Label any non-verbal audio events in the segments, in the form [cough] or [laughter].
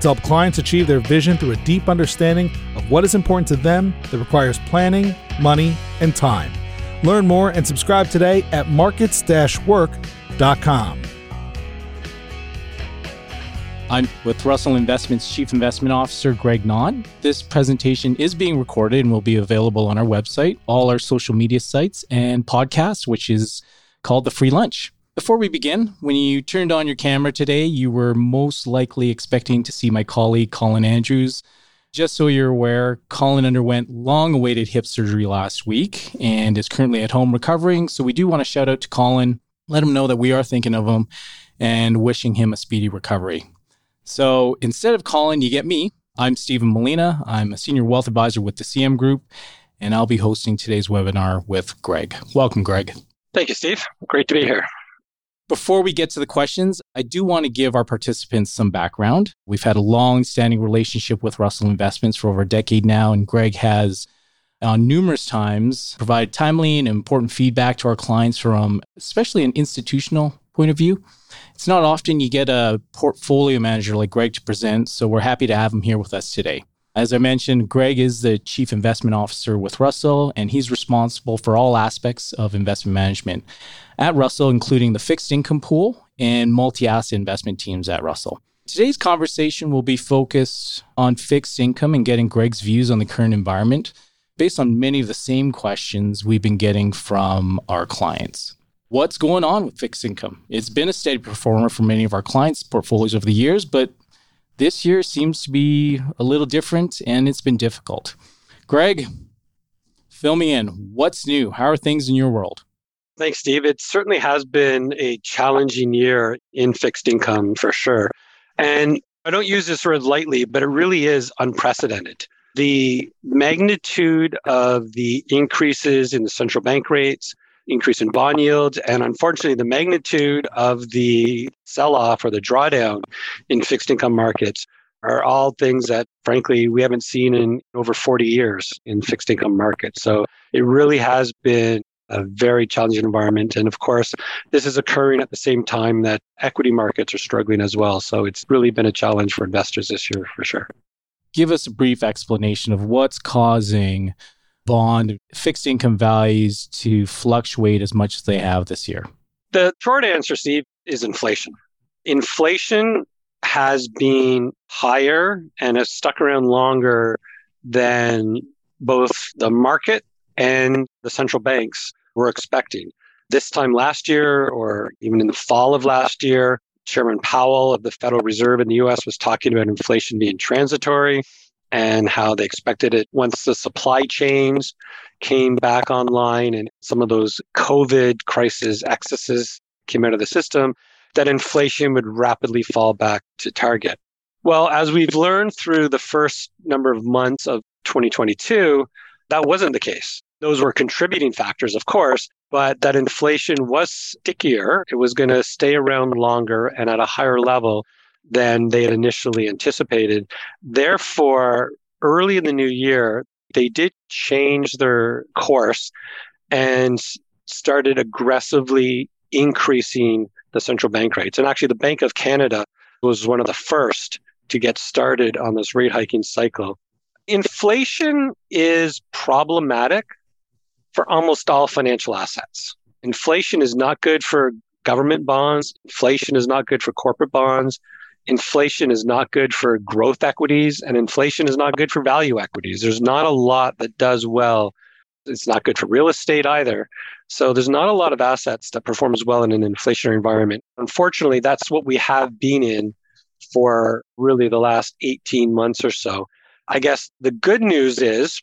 to help clients achieve their vision through a deep understanding of what is important to them that requires planning, money, and time. Learn more and subscribe today at markets work.com. I'm with Russell Investments Chief Investment Officer Greg Nott. This presentation is being recorded and will be available on our website, all our social media sites, and podcast, which is called The Free Lunch. Before we begin, when you turned on your camera today, you were most likely expecting to see my colleague Colin Andrews. Just so you're aware, Colin underwent long awaited hip surgery last week and is currently at home recovering. So we do want to shout out to Colin, let him know that we are thinking of him and wishing him a speedy recovery. So instead of Colin, you get me. I'm Stephen Molina. I'm a senior wealth advisor with the CM Group, and I'll be hosting today's webinar with Greg. Welcome, Greg. Thank you, Steve. Great to be here. Before we get to the questions, I do want to give our participants some background. We've had a long standing relationship with Russell Investments for over a decade now, and Greg has on numerous times provided timely and important feedback to our clients from especially an institutional point of view. It's not often you get a portfolio manager like Greg to present, so we're happy to have him here with us today. As I mentioned, Greg is the chief investment officer with Russell, and he's responsible for all aspects of investment management at Russell, including the fixed income pool and multi asset investment teams at Russell. Today's conversation will be focused on fixed income and getting Greg's views on the current environment based on many of the same questions we've been getting from our clients what's going on with fixed income. It's been a steady performer for many of our clients' portfolios over the years, but this year seems to be a little different and it's been difficult. Greg, fill me in. What's new? How are things in your world? Thanks, Steve. It certainly has been a challenging year in fixed income for sure. And I don't use this word lightly, but it really is unprecedented. The magnitude of the increases in the central bank rates, increase in bond yields, and unfortunately, the magnitude of the sell off or the drawdown in fixed income markets are all things that, frankly, we haven't seen in over 40 years in fixed income markets. So it really has been a very challenging environment. And of course, this is occurring at the same time that equity markets are struggling as well. So it's really been a challenge for investors this year for sure. Give us a brief explanation of what's causing bond fixed income values to fluctuate as much as they have this year? The short answer, Steve, is inflation. Inflation has been higher and has stuck around longer than both the market and the central banks were expecting. This time last year, or even in the fall of last year, Chairman Powell of the Federal Reserve in the US was talking about inflation being transitory and how they expected it once the supply chains came back online and some of those COVID crisis excesses came out of the system, that inflation would rapidly fall back to target. Well, as we've learned through the first number of months of 2022, that wasn't the case. Those were contributing factors, of course, but that inflation was stickier. It was going to stay around longer and at a higher level than they had initially anticipated. Therefore, early in the new year, they did change their course and started aggressively increasing the central bank rates. And actually, the Bank of Canada was one of the first to get started on this rate hiking cycle. Inflation is problematic for almost all financial assets. Inflation is not good for government bonds. Inflation is not good for corporate bonds inflation is not good for growth equities and inflation is not good for value equities. There's not a lot that does well. It's not good for real estate either. So there's not a lot of assets that performs well in an inflationary environment. Unfortunately, that's what we have been in for really the last 18 months or so. I guess the good news is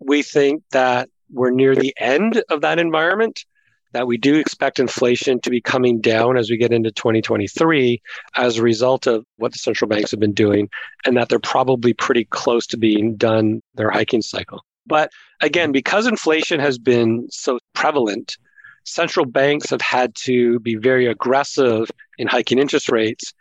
we think that we're near the end of that environment that we do expect inflation to be coming down as we get into 2023 as a result of what the central banks have been doing, and that they're probably pretty close to being done their hiking cycle. But again, because inflation has been so prevalent, central banks have had to be very aggressive in hiking interest rates,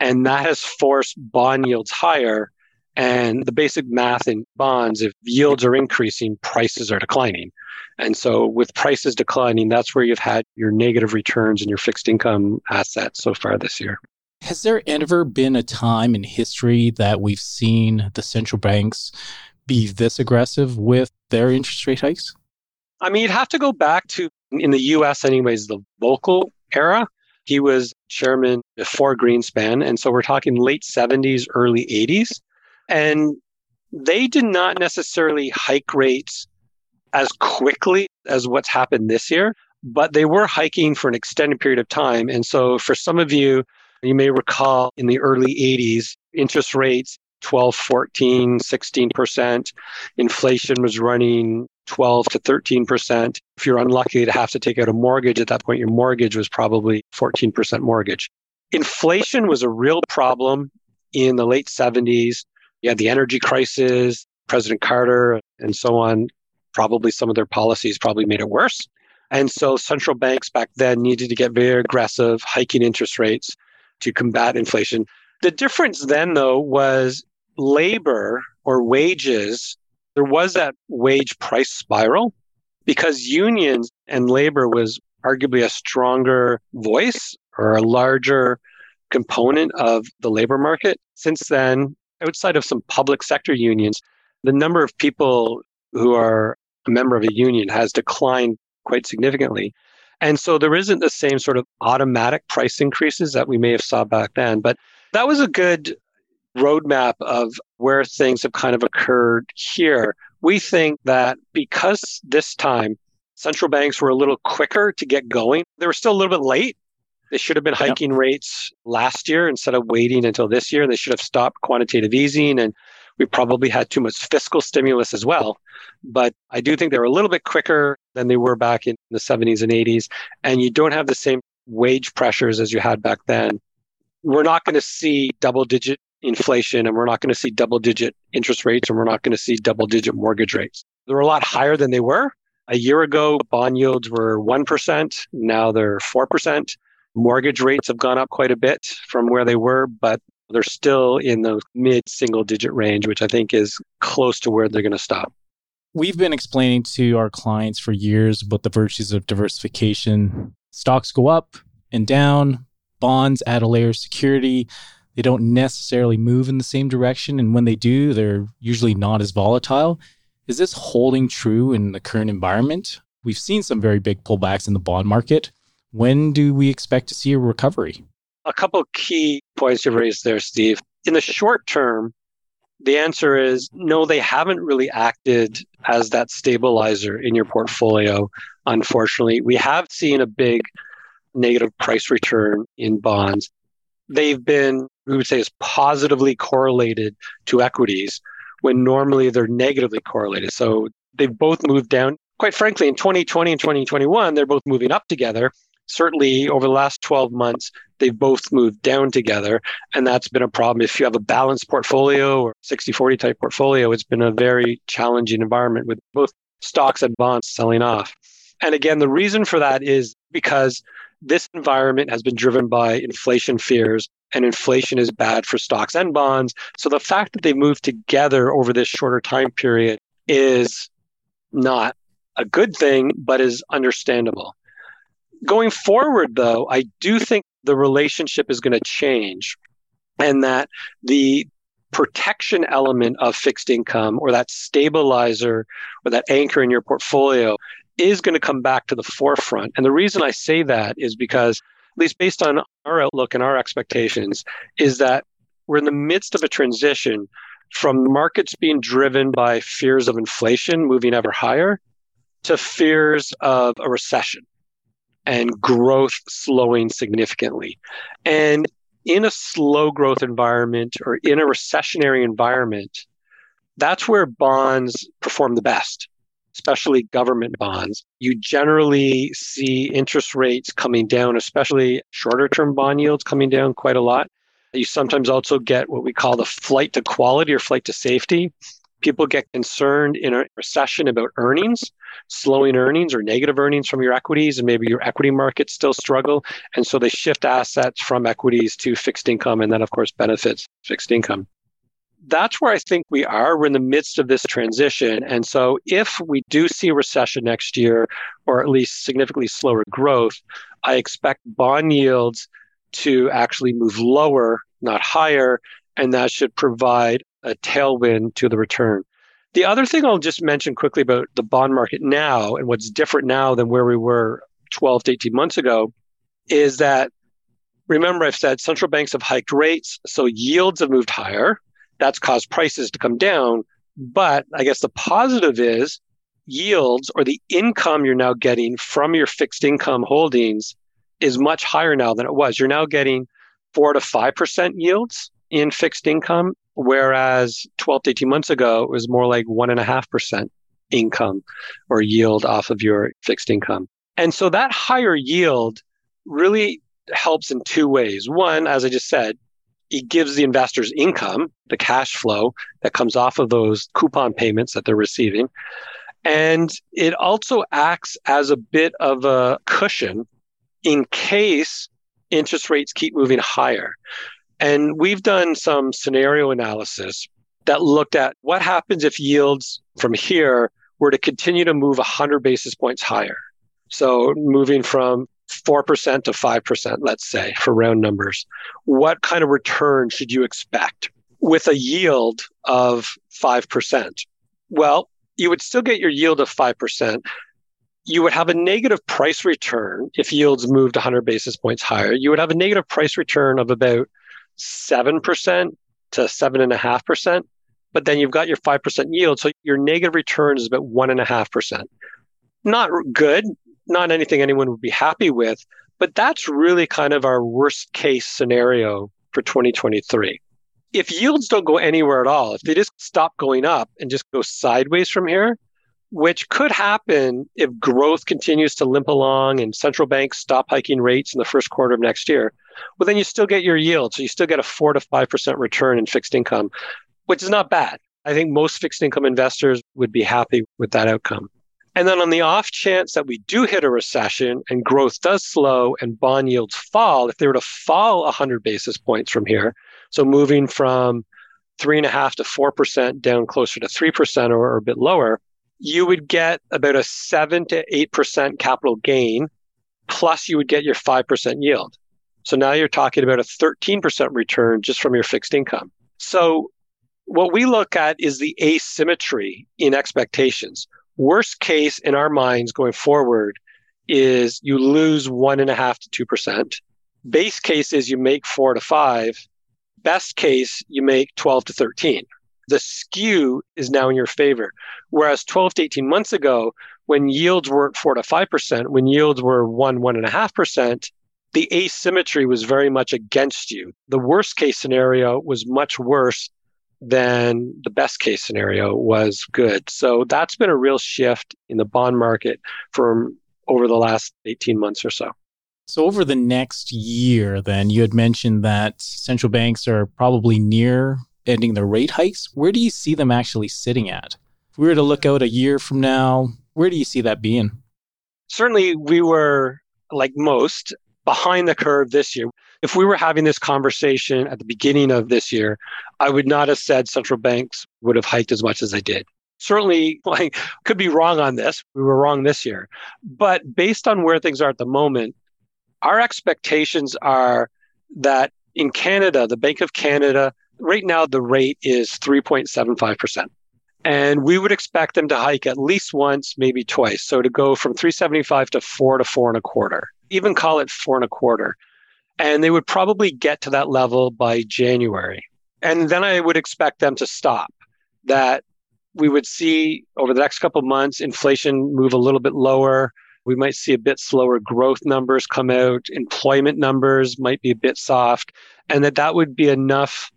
and that has forced bond yields higher. And the basic math in bonds, if yields are increasing, prices are declining. And so with prices declining, that's where you've had your negative returns in your fixed income assets so far this year. Has there ever been a time in history that we've seen the central banks be this aggressive with their interest rate hikes? I mean, you'd have to go back to, in the US, anyways, the Volcker era. He was chairman before Greenspan. And so we're talking late 70s, early 80s. And they did not necessarily hike rates as quickly as what's happened this year, but they were hiking for an extended period of time. And so for some of you, you may recall in the early 80s, interest rates 12, 14, 16%. Inflation was running 12 to 13%. If you're unlucky to have to take out a mortgage at that point, your mortgage was probably 14% mortgage. Inflation was a real problem in the late 70s. You had the energy crisis, President Carter, and so on probably some of their policies probably made it worse. And so central banks back then needed to get very aggressive, hiking interest rates to combat inflation. The difference then, though, was labor or wages. There was that wage price spiral because unions and labor was arguably a stronger voice or a larger component of the labor market. Since then, outside of some public sector unions, the number of people who are a member of a union has declined quite significantly. And so there isn't the same sort of automatic price increases that we may have saw back then. But that was a good roadmap of where things have kind of occurred here. We think that because this time central banks were a little quicker to get going, they were still a little bit late. They should have been hiking yep. rates last year instead of waiting until this year. They should have stopped quantitative easing and we probably had too much fiscal stimulus as well. But I do think they were a little bit quicker than they were back in the 70s and 80s. And you don't have the same wage pressures as you had back then. We're not going to see double digit inflation and we're not going to see double digit interest rates and we're not going to see double digit mortgage rates. They're a lot higher than they were. A year ago, bond yields were 1%. Now they're 4%. Mortgage rates have gone up quite a bit from where they were, but they're still in the mid single digit range, which I think is close to where they're going to stop. We've been explaining to our clients for years about the virtues of diversification. Stocks go up and down, bonds add a layer of security. They don't necessarily move in the same direction. And when they do, they're usually not as volatile. Is this holding true in the current environment? We've seen some very big pullbacks in the bond market. When do we expect to see a recovery? a couple key points you raised there, Steve. In the short term, the answer is no, they haven't really acted as that stabilizer in your portfolio. Unfortunately, we have seen a big negative price return in bonds. They've been, we would say, is positively correlated to equities when normally they're negatively correlated. So they've both moved down. Quite frankly, in 2020 and 2021, they're both moving up together certainly over the last 12 months, they've both moved down together. And that's been a problem. If you have a balanced portfolio or 60 40 type portfolio, it's been a very challenging environment with both stocks and bonds selling off. And again, the reason for that is because this environment has been driven by inflation fears, and inflation is bad for stocks and bonds. So the fact that they moved together over this shorter time period is not a good thing, but is understandable. Going forward, though, I do think the relationship is going to change and that the protection element of fixed income or that stabilizer or that anchor in your portfolio is going to come back to the forefront. And the reason I say that is because, at least based on our outlook and our expectations, is that we're in the midst of a transition from markets being driven by fears of inflation moving ever higher to fears of a recession and growth slowing significantly. And in a slow growth environment or in a recessionary environment, that's where bonds perform the best. especially government bonds, you generally see interest rates coming down, especially shorter term bond yields coming down quite a lot. You sometimes also get what we call the flight to quality or flight to safety. People get concerned in a recession about earnings, slowing earnings or negative earnings from your equities, and maybe your equity markets still struggle. And so they shift assets from equities to fixed income, and that, of course, benefits fixed income that's where I think we are. We're in the midst of this transition. And so if we do see a recession next year, or at least significantly slower growth, I expect bond yields to actually move lower, not higher. And that should provide a tailwind to the return. The other thing I'll just mention quickly about the bond market now and what's different now than where we were 12 to 18 months ago is that remember I've said central banks have hiked rates, so yields have moved higher that's caused prices to come down. But I guess the positive is yields or the income you're now getting from your fixed income holdings is much higher now than it was. You're now getting four to 5% yields in fixed income, whereas 12 to 18 months ago, it was more like one and a half percent income or yield off of your fixed income. And so that higher yield really helps in two ways. One, as I just said, it gives the investors income, the cash flow that comes off of those coupon payments that they're receiving. And it also acts as a bit of a cushion in case interest rates keep moving higher. And we've done some scenario analysis that looked at what happens if yields from here were to continue to move 100 basis points higher. So moving from 4% to 5%, let's say, for round numbers, what kind of return should you expect with a yield of 5%? Well, you would still get your yield of 5%. You would have a negative price return if yields moved 100 basis points higher. You would have a negative price return of about 7% to 7.5%. But then you've got your 5% yield. So your negative return is about 1.5%. Not good, not anything anyone would be happy with, but that's really kind of our worst case scenario for 2023. If yields don't go anywhere at all, if they just stop going up and just go sideways from here, which could happen if growth continues to limp along and central banks stop hiking rates in the first quarter of next year, well, then you still get your yield. So you still get a four to 5% return in fixed income, which is not bad. I think most fixed income investors would be happy with that outcome. And then on the off chance that we do hit a recession and growth does slow and bond yields fall, if they were to fall 100 basis points from here, so moving from three and a half to 4% down closer to 3% or, or a bit lower, you would get about a seven to 8% capital gain, plus you would get your 5% yield. So now you're talking about a 13% return just from your fixed income. So what we look at is the asymmetry in expectations. Worst case in our minds going forward is you lose one and a half to two percent. Base case is you make four to five. Best case, you make 12 to 13. The skew is now in your favor. Whereas 12 to 18 months ago, when yields weren't four to five percent, when yields were one, one and a half percent, the asymmetry was very much against you. The worst case scenario was much worse than the best case scenario was good. So that's been a real shift in the bond market from over the last 18 months or so. So, over the next year, then, you had mentioned that central banks are probably near ending their rate hikes. Where do you see them actually sitting at? If we were to look out a year from now, where do you see that being? Certainly, we were, like most, behind the curve this year. If we were having this conversation at the beginning of this year, I would not have said central banks would have hiked as much as they did. Certainly, [laughs] like, could be wrong on this. We were wrong this year. But based on where things are at the moment, our expectations are that in Canada, the Bank of Canada, right now the rate is 3.75%. And we would expect them to hike at least once, maybe twice. So to go from 375 to four to four and a quarter, even call it four and a quarter. And they would probably get to that level by January. And then I would expect them to stop. That we would see over the next couple months inflation move a little bit lower. We might see a bit slower growth numbers come out. Employment numbers might be a bit soft. And that that would be enough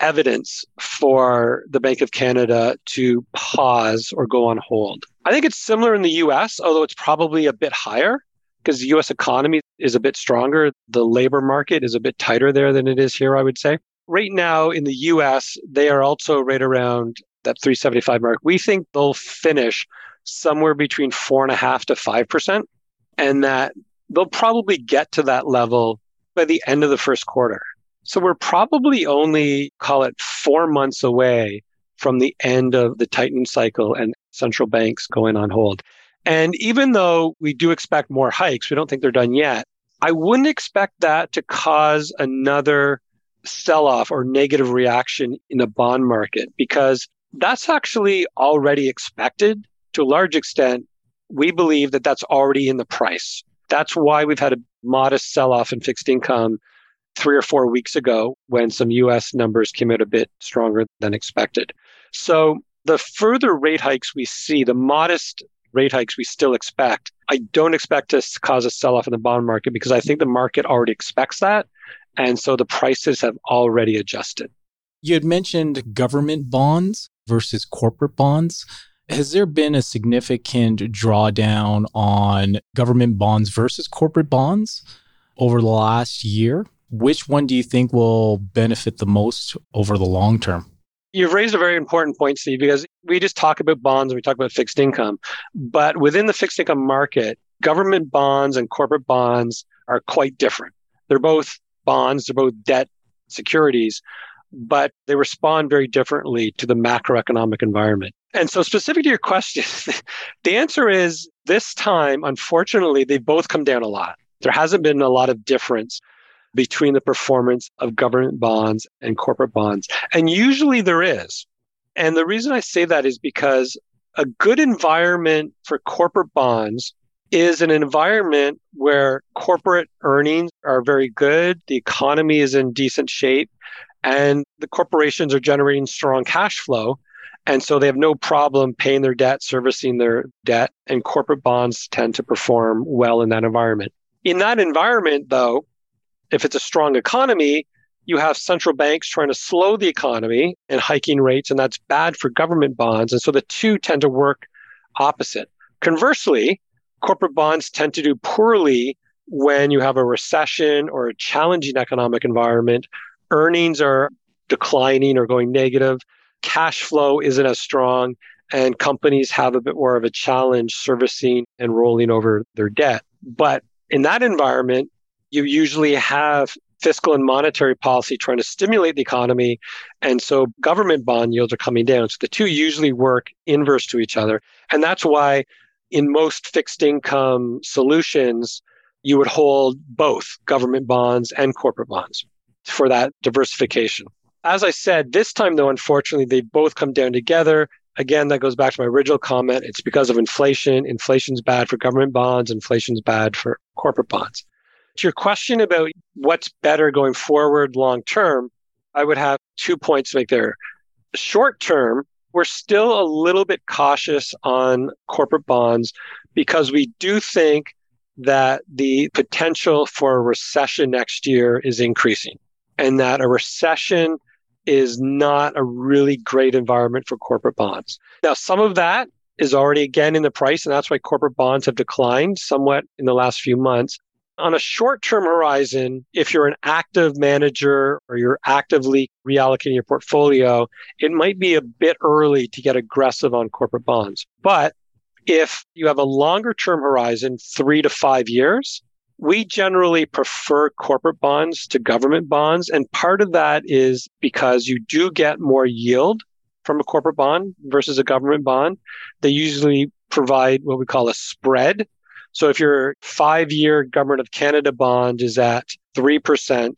evidence for the Bank of Canada to pause or go on hold. I think it's similar in the US, although it's probably a bit higher because the US economy is a bit stronger. The labor market is a bit tighter there than it is here, I would say. Right now in the US, they are also right around that 375 mark. We think they'll finish somewhere between four and a half to five percent, and that they'll probably get to that level by the end of the first quarter. So we're probably only call it four months away from the end of the tightening cycle and central banks going on hold. And even though we do expect more hikes, we don't think they're done yet. I wouldn't expect that to cause another sell off or negative reaction in the bond market because that's actually already expected to a large extent. We believe that that's already in the price. That's why we've had a modest sell off in fixed income three or four weeks ago when some US numbers came out a bit stronger than expected. So the further rate hikes we see, the modest rate hikes we still expect, I don't expect to cause a sell off in the bond market because I think the market already expects that. And so the prices have already adjusted. You had mentioned government bonds versus corporate bonds. Has there been a significant drawdown on government bonds versus corporate bonds over the last year? Which one do you think will benefit the most over the long term? You've raised a very important point, Steve, because we just talk about bonds and we talk about fixed income. But within the fixed income market, government bonds and corporate bonds are quite different. They're both bonds, they're both debt securities, but they respond very differently to the macroeconomic environment. And so, specific to your question, [laughs] the answer is this time, unfortunately, they've both come down a lot. There hasn't been a lot of difference between the performance of government bonds and corporate bonds. And usually there is. And the reason I say that is because a good environment for corporate bonds is an environment where corporate earnings are very good, the economy is in decent shape, and the corporations are generating strong cash flow. And so they have no problem paying their debt, servicing their debt, and corporate bonds tend to perform well in that environment. In that environment, though, if it's a strong economy, you have central banks trying to slow the economy and hiking rates, and that's bad for government bonds. And so the two tend to work opposite. Conversely, corporate bonds tend to do poorly when you have a recession or a challenging economic environment. Earnings are declining or going negative. Cash flow isn't as strong, and companies have a bit more of a challenge servicing and rolling over their debt. But in that environment, you usually have fiscal and monetary policy trying to stimulate the economy. And so government bond yields are coming down. So the two usually work inverse to each other. And that's why in most fixed income solutions, you would hold both government bonds and corporate bonds for that diversification. As I said, this time though, unfortunately, they both come down together. Again, that goes back to my original comment. It's because of inflation. Inflation's bad for government bonds. Inflation's bad for corporate bonds. To your question about what's better going forward long term, I would have two points to make there. Short term, we're still a little bit cautious on corporate bonds because we do think that the potential for a recession next year is increasing and that a recession is not a really great environment for corporate bonds. Now, some of that is already again in the price, and that's why corporate bonds have declined somewhat in the last few months on a short term horizon, if you're an active manager or you're actively reallocating your portfolio, it might be a bit early to get aggressive on corporate bonds. But if you have a longer term horizon, three to five years, we generally prefer corporate bonds to government bonds. And part of that is because you do get more yield from a corporate bond versus a government bond. They usually provide what we call a spread so if your five year government of Canada bond is at 3%,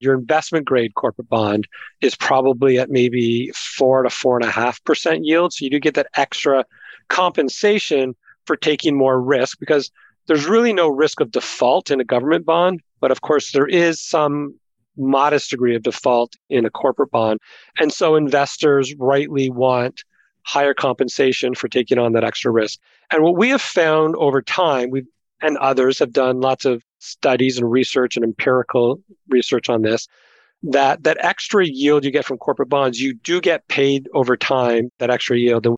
your investment grade corporate bond is probably at maybe four to four and a half percent yield. So you do get that extra compensation for taking more risk because there's really no risk of default in a government bond. But of course, there is some modest degree of default in a corporate bond. And so investors rightly want higher compensation for taking on that extra risk. And what we have found over time, we and others have done lots of studies and research and empirical research on this. that that extra yield you get from corporate bonds, you do get paid over time, that extra yield. The,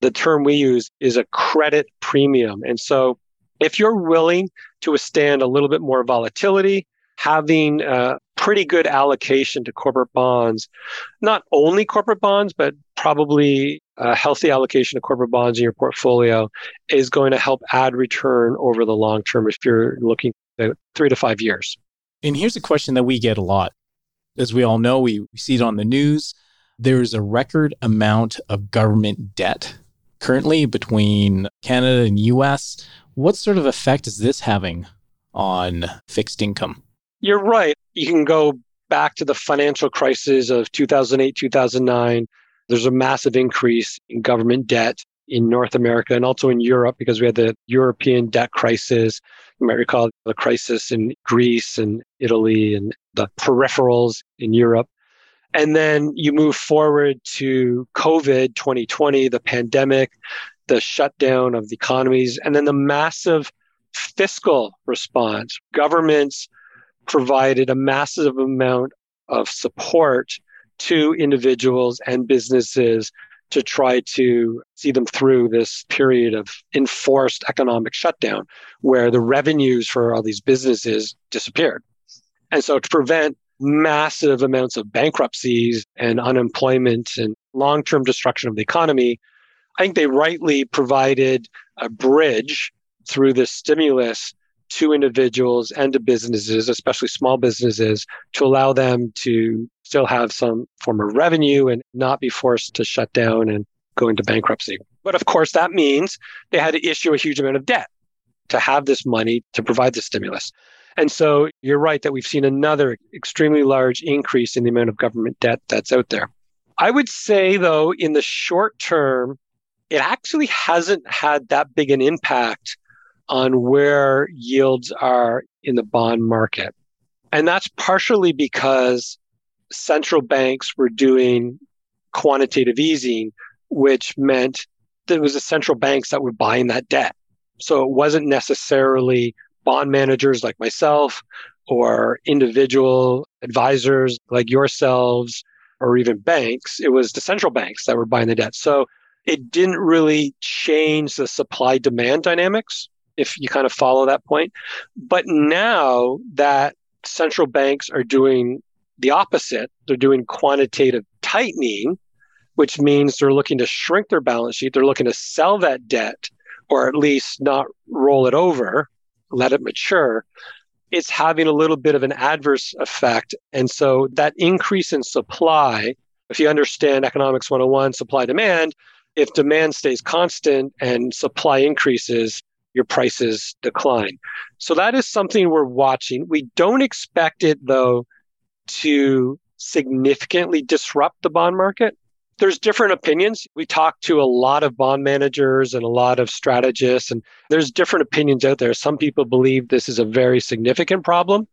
the term we use is a credit premium. And so if you're willing to withstand a little bit more volatility, having a pretty good allocation to corporate bonds, not only corporate bonds, but probably a healthy allocation of corporate bonds in your portfolio is going to help add return over the long term if you're looking at three to five years. And here's a question that we get a lot. As we all know, we, we see it on the news. There's a record amount of government debt currently between Canada and US. What sort of effect is this having on fixed income? You're right. You can go back to the financial crisis of 2008, 2009. There's a massive increase in government debt in North America and also in Europe because we had the European debt crisis. You might recall the crisis in Greece and Italy and the peripherals in Europe. And then you move forward to COVID 2020, the pandemic, the shutdown of the economies, and then the massive fiscal response. Governments provided a massive amount of support to individuals and businesses to try to see them through this period of enforced economic shutdown where the revenues for all these businesses disappeared. And so to prevent massive amounts of bankruptcies and unemployment and long term destruction of the economy, I think they rightly provided a bridge through this stimulus to individuals and to businesses, especially small businesses, to allow them to still have some form of revenue and not be forced to shut down and go into bankruptcy. But of course, that means they had to issue a huge amount of debt to have this money to provide the stimulus. And so you're right that we've seen another extremely large increase in the amount of government debt that's out there. I would say, though, in the short term, it actually hasn't had that big an impact on where yields are in the bond market. And that's partially because central banks were doing quantitative easing, which meant that it was the central banks that were buying that debt. So it wasn't necessarily bond managers like myself or individual advisors like yourselves or even banks. It was the central banks that were buying the debt. So it didn't really change the supply demand dynamics if you kind of follow that point. But now that central banks are doing the opposite, they're doing quantitative tightening, which means they're looking to shrink their balance sheet. They're looking to sell that debt or at least not roll it over, let it mature. It's having a little bit of an adverse effect. And so that increase in supply, if you understand economics 101, supply demand, if demand stays constant and supply increases, your prices decline. So that is something we're watching. We don't expect it though to significantly disrupt the bond market. There's different opinions. We talk to a lot of bond managers and a lot of strategists, and there's different opinions out there. Some people believe this is a very significant problem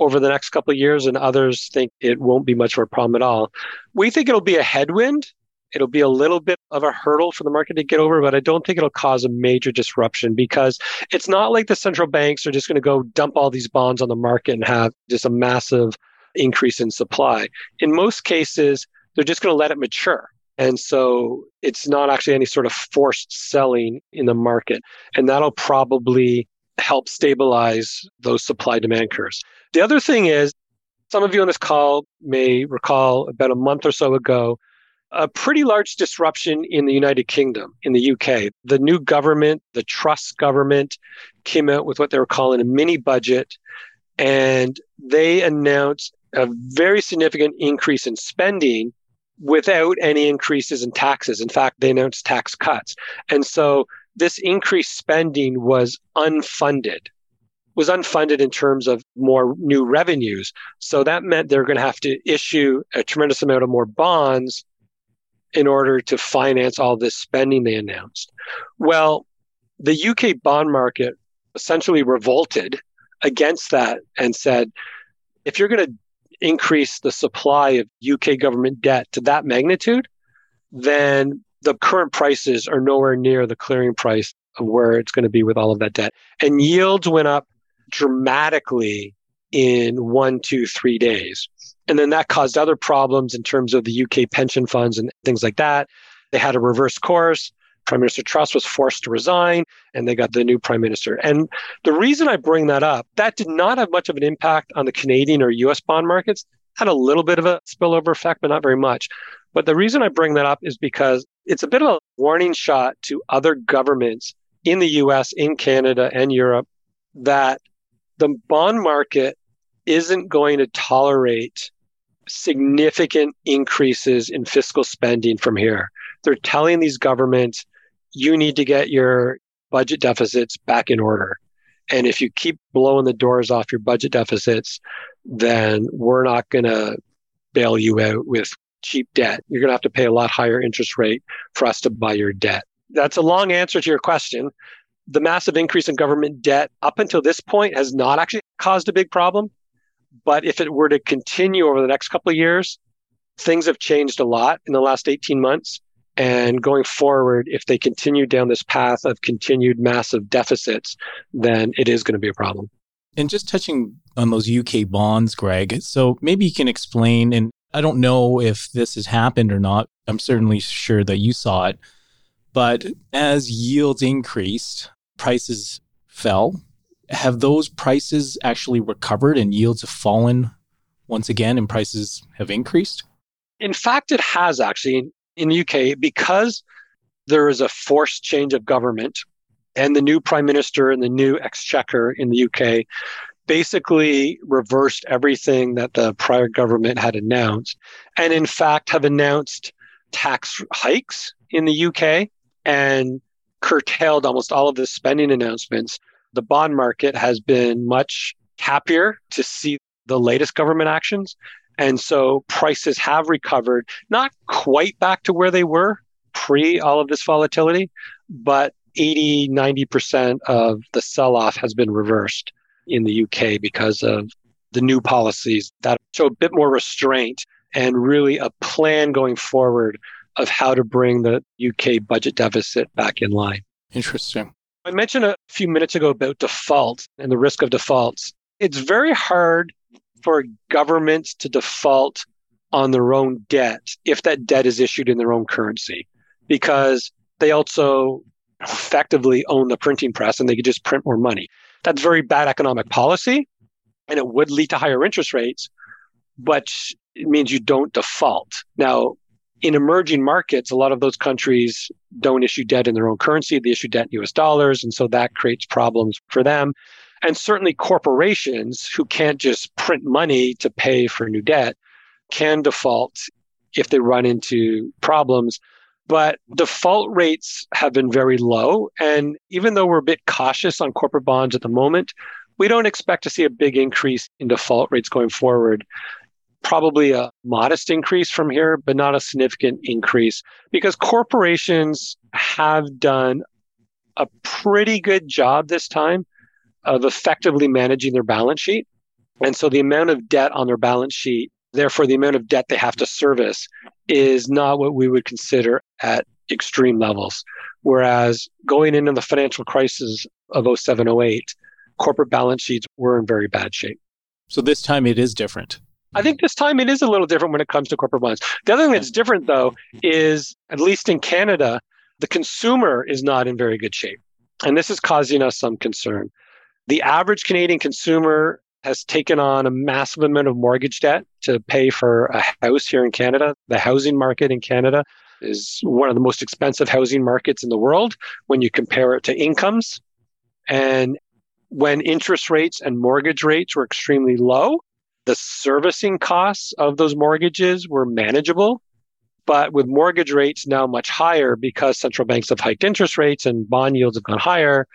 over the next couple of years, and others think it won't be much of a problem at all. We think it'll be a headwind It'll be a little bit of a hurdle for the market to get over, but I don't think it'll cause a major disruption because it's not like the central banks are just going to go dump all these bonds on the market and have just a massive increase in supply. In most cases, they're just going to let it mature. And so it's not actually any sort of forced selling in the market. And that'll probably help stabilize those supply demand curves. The other thing is, some of you on this call may recall about a month or so ago, a pretty large disruption in the United Kingdom, in the UK. The new government, the Truss government, came out with what they were calling a mini budget, and they announced a very significant increase in spending without any increases in taxes. In fact, they announced tax cuts. And so this increased spending was unfunded was unfunded in terms of more new revenues. So that meant they're going to have to issue a tremendous amount of more bonds in order to finance all this spending they announced. Well, the UK bond market essentially revolted against that and said, if you're going to increase the supply of UK government debt to that magnitude, then the current prices are nowhere near the clearing price of where it's going to be with all of that debt. And yields went up dramatically in one, two, three days. And then that caused other problems in terms of the UK pension funds and things like that. They had a reverse course. Prime Minister Truss was forced to resign and they got the new prime minister. And the reason I bring that up, that did not have much of an impact on the Canadian or US bond markets, had a little bit of a spillover effect, but not very much. But the reason I bring that up is because it's a bit of a warning shot to other governments in the US, in Canada, and Europe that the bond market isn't going to tolerate significant increases in fiscal spending from here. They're telling these governments you need to get your budget deficits back in order. And if you keep blowing the doors off your budget deficits, then we're not going to bail you out with cheap debt. You're going to have to pay a lot higher interest rate for us to buy your debt. That's a long answer to your question. The massive increase in government debt up until this point has not actually caused a big problem. But if it were to continue over the next couple of years, things have changed a lot in the last 18 months. And going forward, if they continue down this path of continued massive deficits, then it is going to be a problem. And just touching on those UK bonds, Greg, so maybe you can explain, and I don't know if this has happened or not. I'm certainly sure that you saw it. But as yields increased, prices fell. Have those prices actually recovered and yields have fallen once again and prices have increased? In fact, it has actually in the UK because there is a forced change of government and the new prime minister and the new exchequer in the UK basically reversed everything that the prior government had announced and in fact have announced tax hikes in the UK and curtailed almost all of the spending announcements the bond market has been much happier to see the latest government actions and so prices have recovered, not quite back to where they were pre all of this volatility, but 80, 90% of the sell off has been reversed in the UK because of the new policies that show a bit more restraint and really a plan going forward of how to bring the UK budget deficit back in line. Interesting. I mentioned a few minutes ago about default and the risk of defaults. It's very hard for governments to default on their own debt if that debt is issued in their own currency because they also effectively own the printing press and they could just print more money. That's very bad economic policy and it would lead to higher interest rates, but it means you don't default. Now, in emerging markets, a lot of those countries don't issue debt in their own currency. They issue debt in US dollars. And so that creates problems for them. And certainly corporations who can't just print money to pay for new debt can default if they run into problems. But default rates have been very low. And even though we're a bit cautious on corporate bonds at the moment, we don't expect to see a big increase in default rates going forward. Probably a modest increase from here, but not a significant increase because corporations have done a pretty good job this time of effectively managing their balance sheet. And so the amount of debt on their balance sheet, therefore the amount of debt they have to service is not what we would consider at extreme levels. Whereas going into the financial crisis of 07, 08, corporate balance sheets were in very bad shape. So this time it is different. I think this time it is a little different when it comes to corporate bonds. The other thing that's different, though, is at least in Canada, the consumer is not in very good shape. And this is causing us some concern. The average Canadian consumer has taken on a massive amount of mortgage debt to pay for a house here in Canada. The housing market in Canada is one of the most expensive housing markets in the world when you compare it to incomes. And when interest rates and mortgage rates were extremely low, the servicing costs of those mortgages were manageable. But with mortgage rates now much higher because central banks have hiked interest rates and bond yields have gone higher,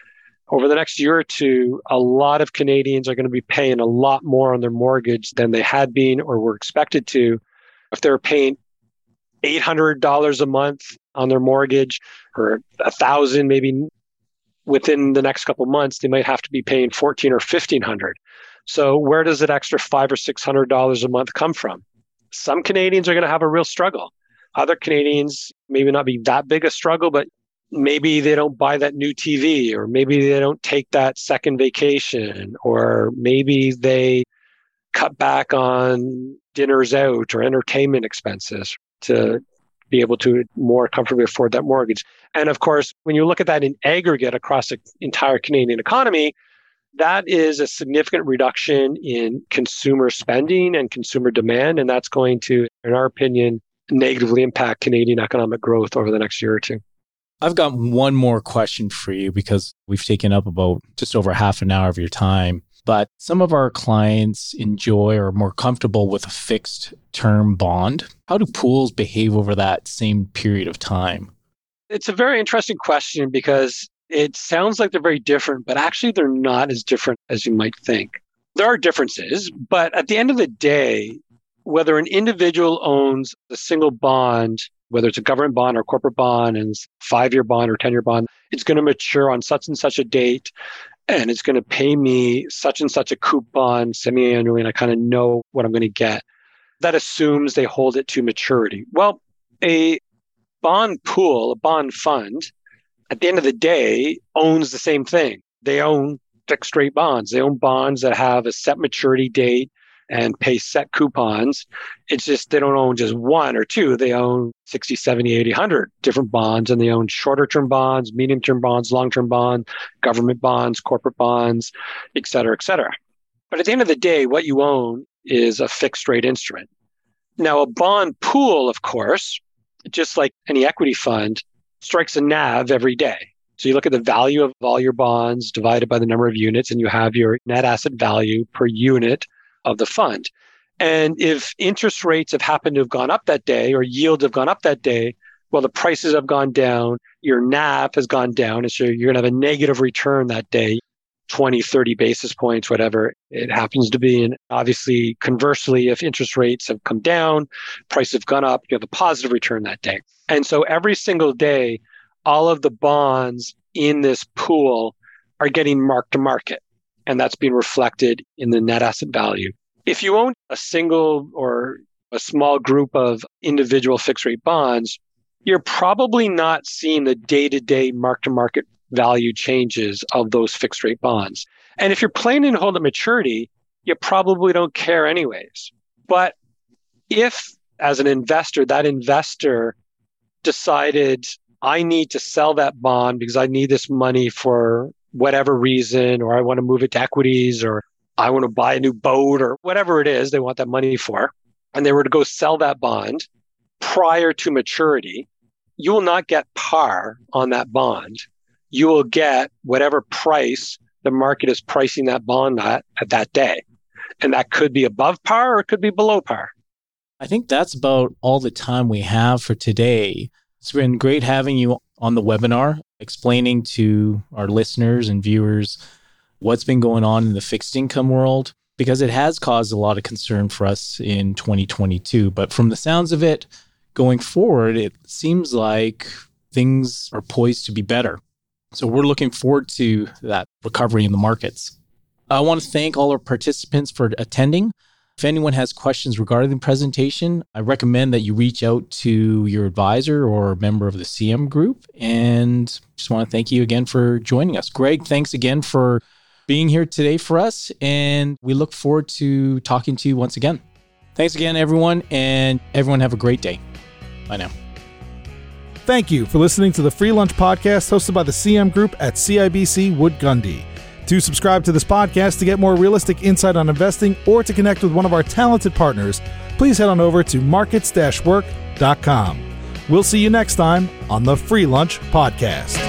over the next year or two, a lot of Canadians are going to be paying a lot more on their mortgage than they had been or were expected to. If they're paying $800 a month on their mortgage or a thousand, maybe within the next couple months, they might have to be paying 14 or 1500. So where does that extra five or $600 a month come from? Some Canadians are going to have a real struggle. Other Canadians maybe not be that big a struggle, but maybe they don't buy that new TV, or maybe they don't take that second vacation, or maybe they cut back on dinners out or entertainment expenses to be able to more comfortably afford that mortgage. And of course, when you look at that in aggregate across the entire Canadian economy, that is a significant reduction in consumer spending and consumer demand. And that's going to, in our opinion, negatively impact Canadian economic growth over the next year or two. I've got one more question for you because we've taken up about just over half an hour of your time. But some of our clients enjoy or are more comfortable with a fixed term bond. How do pools behave over that same period of time? It's a very interesting question because it sounds like they're very different, but actually they're not as different as you might think. There are differences, but at the end of the day, whether an individual owns a single bond, whether it's a government bond or corporate bond and five year bond or 10 year bond, it's going to mature on such and such a date and it's going to pay me such and such a coupon semi annually, and I kind of know what I'm going to get. That assumes they hold it to maturity. Well, a bond pool, a bond fund, at the end of the day, owns the same thing. They own fixed rate bonds. They own bonds that have a set maturity date and pay set coupons. It's just they don't own just one or two. They own 60, 70, 80, 100 different bonds and they own shorter term bonds, medium term bonds, long term bonds, government bonds, corporate bonds, et cetera, et cetera. But at the end of the day, what you own is a fixed rate instrument. Now, a bond pool, of course, just like any equity fund, strikes a NAV every day. So you look at the value of all your bonds divided by the number of units, and you have your net asset value per unit of the fund. And if interest rates have happened to have gone up that day or yields have gone up that day, well, the prices have gone down, your NAV has gone down, and so you're going to have a negative return that day 20, 30 basis points, whatever it happens to be. And obviously, conversely, if interest rates have come down, prices have gone up, you have a positive return that day. And so every single day, all of the bonds in this pool are getting marked to market. And that's being reflected in the net asset value. If you own a single or a small group of individual fixed rate bonds, you're probably not seeing the day to day mark to market value changes of those fixed rate bonds. And if you're planning to hold at maturity, you probably don't care anyways. But if as an investor, that investor decided I need to sell that bond because I need this money for whatever reason, or I want to move it to equities, or I want to buy a new boat, or whatever it is they want that money for, and they were to go sell that bond prior to maturity, you will not get par on that bond you will get whatever price the market is pricing that bond at at that day. And that could be above par or it could be below par. I think that's about all the time we have for today. It's been great having you on the webinar, explaining to our listeners and viewers what's been going on in the fixed income world, because it has caused a lot of concern for us in 2022. But from the sounds of it, going forward, it seems like things are poised to be better. So we're looking forward to that recovery in the markets. I want to thank all our participants for attending. If anyone has questions regarding the presentation, I recommend that you reach out to your advisor or a member of the CM group. And just want to thank you again for joining us. Greg, thanks again for being here today for us. And we look forward to talking to you once again. Thanks again, everyone. And everyone have a great day. Bye now. Thank you for listening to the Free Lunch Podcast hosted by the CM Group at CIBC Wood Gundy. To subscribe to this podcast to get more realistic insight on investing or to connect with one of our talented partners, please head on over to markets work.com. We'll see you next time on the Free Lunch Podcast.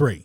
three.